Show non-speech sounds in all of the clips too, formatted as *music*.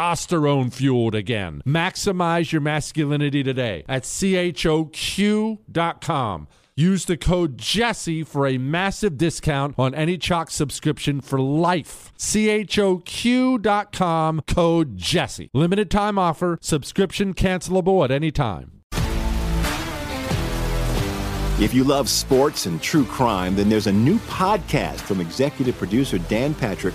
testosterone fueled again. Maximize your masculinity today at choq.com. Use the code Jesse for a massive discount on any Choq subscription for life. choq.com code Jesse. Limited time offer. Subscription cancelable at any time. If you love sports and true crime, then there's a new podcast from executive producer Dan Patrick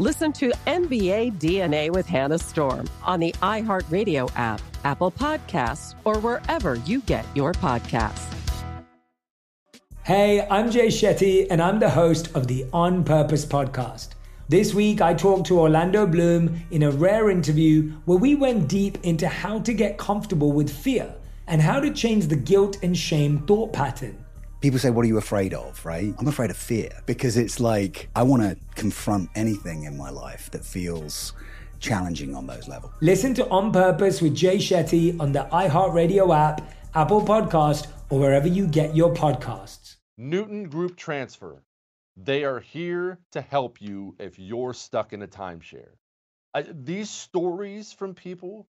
Listen to NBA DNA with Hannah Storm on the iHeartRadio app, Apple Podcasts, or wherever you get your podcasts. Hey, I'm Jay Shetty, and I'm the host of the On Purpose podcast. This week, I talked to Orlando Bloom in a rare interview where we went deep into how to get comfortable with fear and how to change the guilt and shame thought pattern. People say, What are you afraid of? Right? I'm afraid of fear because it's like I want to confront anything in my life that feels challenging on those levels. Listen to On Purpose with Jay Shetty on the iHeartRadio app, Apple Podcast, or wherever you get your podcasts. Newton Group Transfer. They are here to help you if you're stuck in a timeshare. I, these stories from people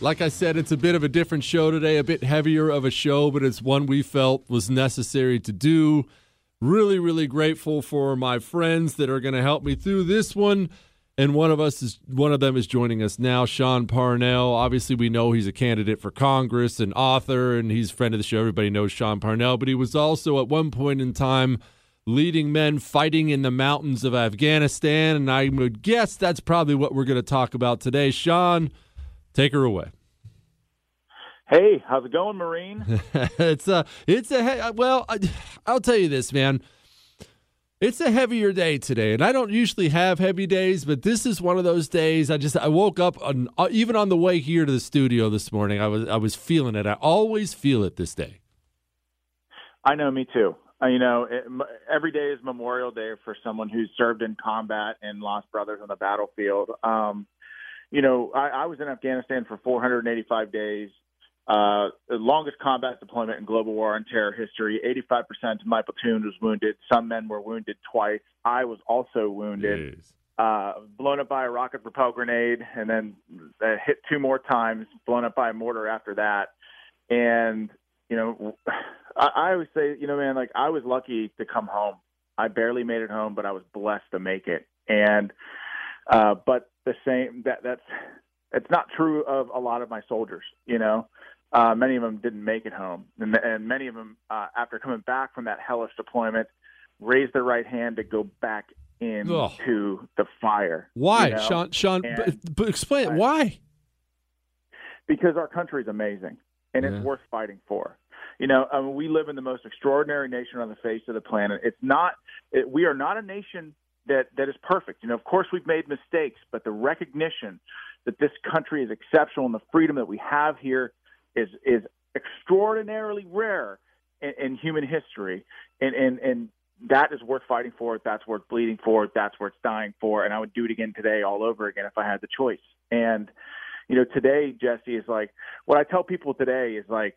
like I said, it's a bit of a different show today, a bit heavier of a show, but it's one we felt was necessary to do. Really, really grateful for my friends that are going to help me through this one. And one of us is one of them is joining us now, Sean Parnell. Obviously, we know he's a candidate for Congress and author, and he's a friend of the show. Everybody knows Sean Parnell, but he was also at one point in time leading men fighting in the mountains of Afghanistan. And I would guess that's probably what we're going to talk about today. Sean, Take her away. Hey, how's it going, Marine? *laughs* it's a, it's a, well, I, I'll tell you this, man. It's a heavier day today, and I don't usually have heavy days, but this is one of those days. I just I woke up on, uh, even on the way here to the studio this morning. I was I was feeling it. I always feel it this day. I know, me too. Uh, you know, it, every day is Memorial Day for someone who's served in combat and lost brothers on the battlefield. Um, you know, I, I was in Afghanistan for 485 days, uh, the longest combat deployment in global war on terror history. 85% of my platoon was wounded. Some men were wounded twice. I was also wounded. Uh, blown up by a rocket propelled grenade, and then uh, hit two more times, blown up by a mortar after that. And you know, I, I always say, you know, man, like I was lucky to come home. I barely made it home, but I was blessed to make it. And uh, but the same that that's it's not true of a lot of my soldiers. You know, uh, many of them didn't make it home, and, and many of them, uh, after coming back from that hellish deployment, raised their right hand to go back into Ugh. the fire. Why, you know? Sean? Sean, but, but explain it. Why? Because our country is amazing, and yeah. it's worth fighting for. You know, I mean, we live in the most extraordinary nation on the face of the planet. It's not. It, we are not a nation that that is perfect. You know, of course, we've made mistakes, but the recognition that this country is exceptional and the freedom that we have here is is extraordinarily rare in, in human history, and and and that is worth fighting for. That's worth bleeding for. That's worth dying for. And I would do it again today, all over again, if I had the choice. And you know, today, Jesse is like what I tell people today is like,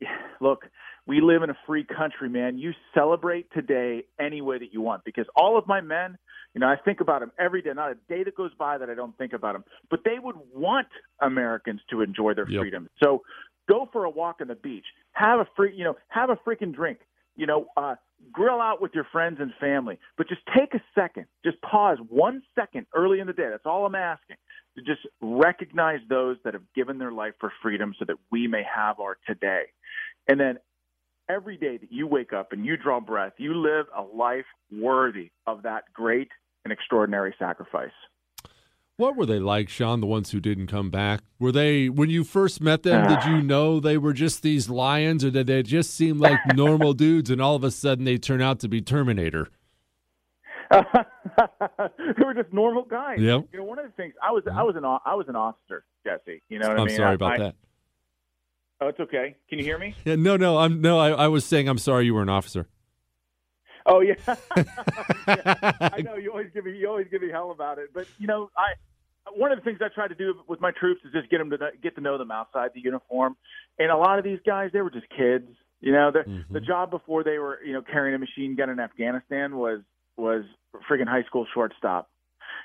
*sighs* look, we live in a free country, man. You celebrate today any way that you want because all of my men, you know, I think about them every day. Not a day that goes by that I don't think about them. But they would want Americans to enjoy their yep. freedom. So Go for a walk on the beach. Have a free, you know, have a freaking drink. You know, uh, grill out with your friends and family. But just take a second. Just pause one second early in the day. That's all I'm asking. To just recognize those that have given their life for freedom so that we may have our today. And then every day that you wake up and you draw breath, you live a life worthy of that great and extraordinary sacrifice. What were they like, Sean? The ones who didn't come back were they when you first met them? Did you know they were just these lions, or did they just seem like *laughs* normal dudes, and all of a sudden they turn out to be Terminator? *laughs* they were just normal guys. Yeah. You know, one of the things I was I was an I was an officer, Jesse. You know what I'm I mean? sorry about I, that. Oh, it's okay. Can you hear me? Yeah. No, no. I'm no. I, I was saying I'm sorry you were an officer. Oh yeah. yeah. *laughs* I know you always give me you always give me hell about it, but you know I one of the things I try to do with my troops is just get them to get to know them outside the uniform, and a lot of these guys they were just kids. You know, the mm-hmm. the job before they were you know carrying a machine gun in Afghanistan was was friggin' high school shortstop,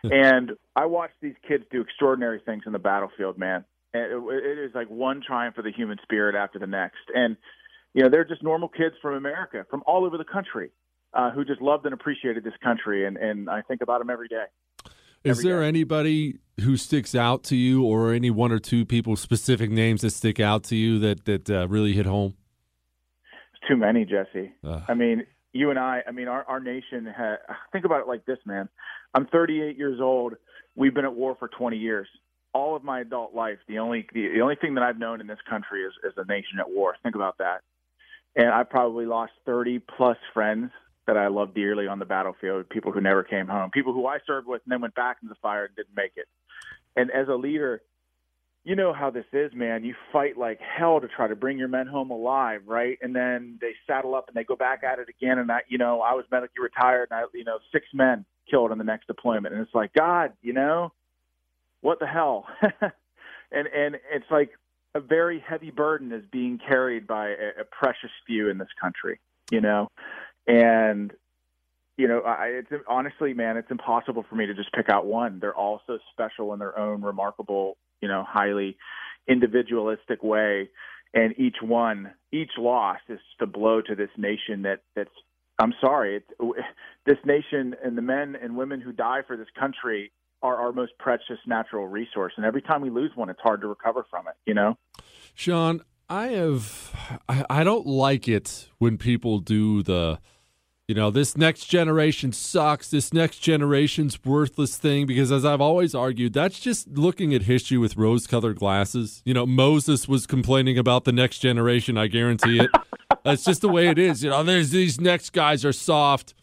and I watched these kids do extraordinary things in the battlefield, man. And it, it is like one triumph for the human spirit after the next, and you know they're just normal kids from America, from all over the country uh, who just loved and appreciated this country, and, and I think about them every day. Is there day. anybody who sticks out to you, or any one or two people, specific names that stick out to you that that uh, really hit home? too many, Jesse. Uh. I mean, you and I. I mean, our our nation. Ha- think about it like this, man. I'm 38 years old. We've been at war for 20 years. All of my adult life, the only the, the only thing that I've known in this country is is a nation at war. Think about that. And I probably lost 30 plus friends that I love dearly on the battlefield, people who never came home, people who I served with and then went back into the fire and didn't make it. And as a leader, you know how this is, man. You fight like hell to try to bring your men home alive, right? And then they saddle up and they go back at it again. And I, you know, I was medically retired, and I, you know, six men killed on the next deployment, and it's like, God, you know, what the hell? *laughs* and and it's like a very heavy burden is being carried by a, a precious few in this country, you know and you know, I, it's honestly, man, it's impossible for me to just pick out one. They're all so special in their own remarkable, you know, highly individualistic way. And each one, each loss is just a blow to this nation that that's. I'm sorry, it's, this nation and the men and women who die for this country are our most precious natural resource. And every time we lose one, it's hard to recover from it. You know, Sean, I have, I, don't like it when people do the you know, this next generation sucks. This next generation's worthless thing because, as I've always argued, that's just looking at history with rose colored glasses. You know, Moses was complaining about the next generation. I guarantee it. that's just the way it is. You know, there's these next guys are soft.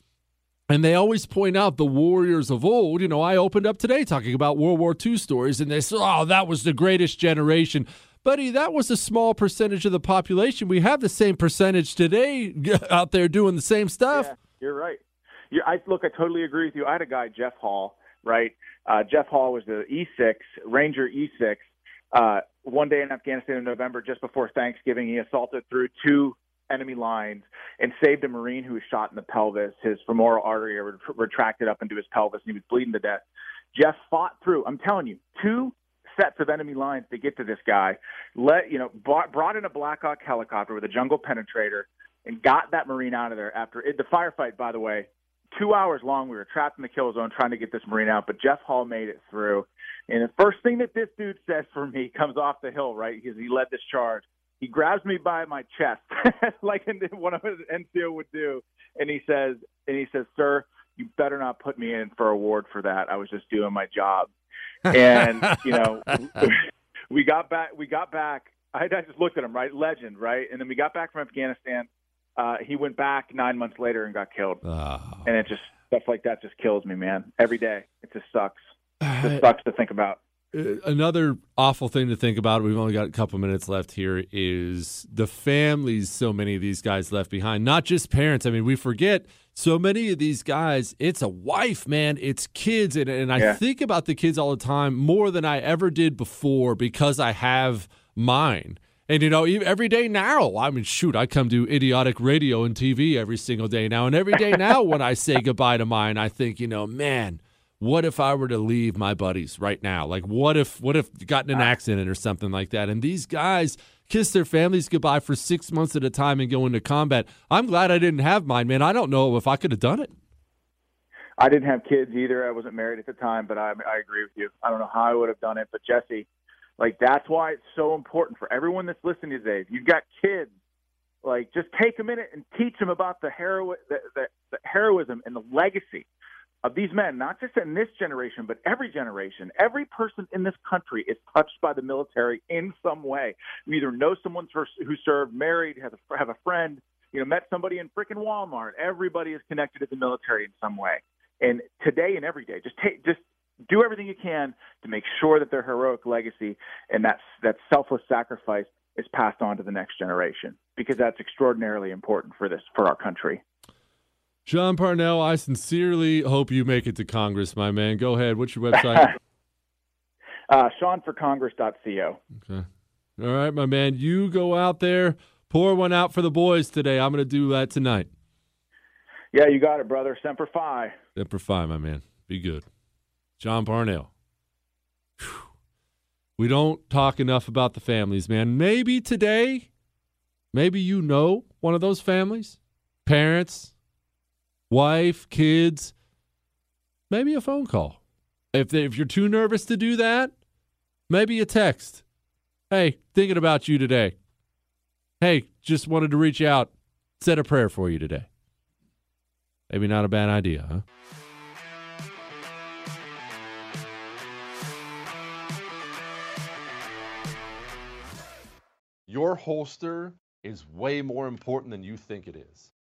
And they always point out the warriors of old. You know, I opened up today talking about World War II stories, and they said, oh, that was the greatest generation. Buddy, that was a small percentage of the population. We have the same percentage today *laughs* out there doing the same stuff. Yeah, you're right. Yeah, I look. I totally agree with you. I had a guy, Jeff Hall, right? Uh, Jeff Hall was the E6 Ranger E6. Uh, one day in Afghanistan in November, just before Thanksgiving, he assaulted through two enemy lines and saved a Marine who was shot in the pelvis. His femoral artery retracted up into his pelvis, and he was bleeding to death. Jeff fought through. I'm telling you, two sets of enemy lines to get to this guy. Let you know, brought, in a Black Hawk helicopter with a jungle penetrator and got that Marine out of there. After it, the firefight, by the way, two hours long. We were trapped in the kill zone trying to get this Marine out, but Jeff Hall made it through. And the first thing that this dude says for me comes off the hill, right? Because he led this charge. He grabs me by my chest, *laughs* like one of his NCO would do, and he says, and he says, "Sir, you better not put me in for award for that. I was just doing my job." And *laughs* you know, *laughs* we got back. We got back. I, I just looked at him, right? Legend, right? And then we got back from Afghanistan. Uh, he went back nine months later and got killed. Oh. And it just stuff like that just kills me, man. Every day, it just sucks. It just *sighs* sucks to think about. Uh, Another awful thing to think about, we've only got a couple minutes left here, is the families so many of these guys left behind. Not just parents. I mean, we forget so many of these guys, it's a wife, man, it's kids. And, and I Yeah. think about the kids all the time more than I ever did before because I have mine. And, you know, every day now, I mean, shoot, I come do idiotic radio and TV every single day now. And every day now, when I say *laughs* goodbye to mine, I think, you know, man, what if I were to leave my buddies right now? Like, what if, what if you got in an accident or something like that? And these guys kiss their families goodbye for six months at a time and go into combat. I'm glad I didn't have mine, man. I don't know if I could have done it. I didn't have kids either. I wasn't married at the time, but I, I agree with you. I don't know how I would have done it, but Jesse, like that's why it's so important for everyone that's listening today. If you've got kids, like just take a minute and teach them about the hero, the, the, the heroism and the legacy of these men, not just in this generation, but every generation. Every person in this country is touched by the military in some way. You either know someone who served, married, has a, have a friend, you know, met somebody in frickin' Walmart. Everybody is connected to the military in some way. And today and every day, just take, just do everything you can to make sure that their heroic legacy and that that selfless sacrifice is passed on to the next generation because that's extraordinarily important for this for our country. Sean Parnell, I sincerely hope you make it to Congress, my man. Go ahead. What's your *laughs* website? uh, SeanForCongress.co. Okay. All right, my man. You go out there, pour one out for the boys today. I'm going to do that tonight. Yeah, you got it, brother. Semper Fi. Semper Fi, my man. Be good. John Parnell. Whew. We don't talk enough about the families, man. Maybe today, maybe you know one of those families, parents, wife, kids, maybe a phone call. If they, if you're too nervous to do that, maybe a text. Hey, thinking about you today. Hey, just wanted to reach out, said a prayer for you today. Maybe not a bad idea, huh? Your holster is way more important than you think it is.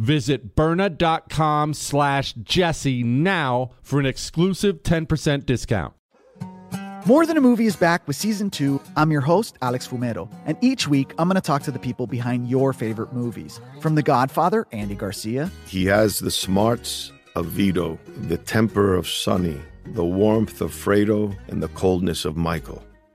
Visit Byrna.com slash Jesse now for an exclusive 10% discount. More Than a Movie is back with season two. I'm your host, Alex Fumero, and each week I'm going to talk to the people behind your favorite movies. From The Godfather, Andy Garcia, He has the smarts of Vito, the temper of Sonny, the warmth of Fredo, and the coldness of Michael.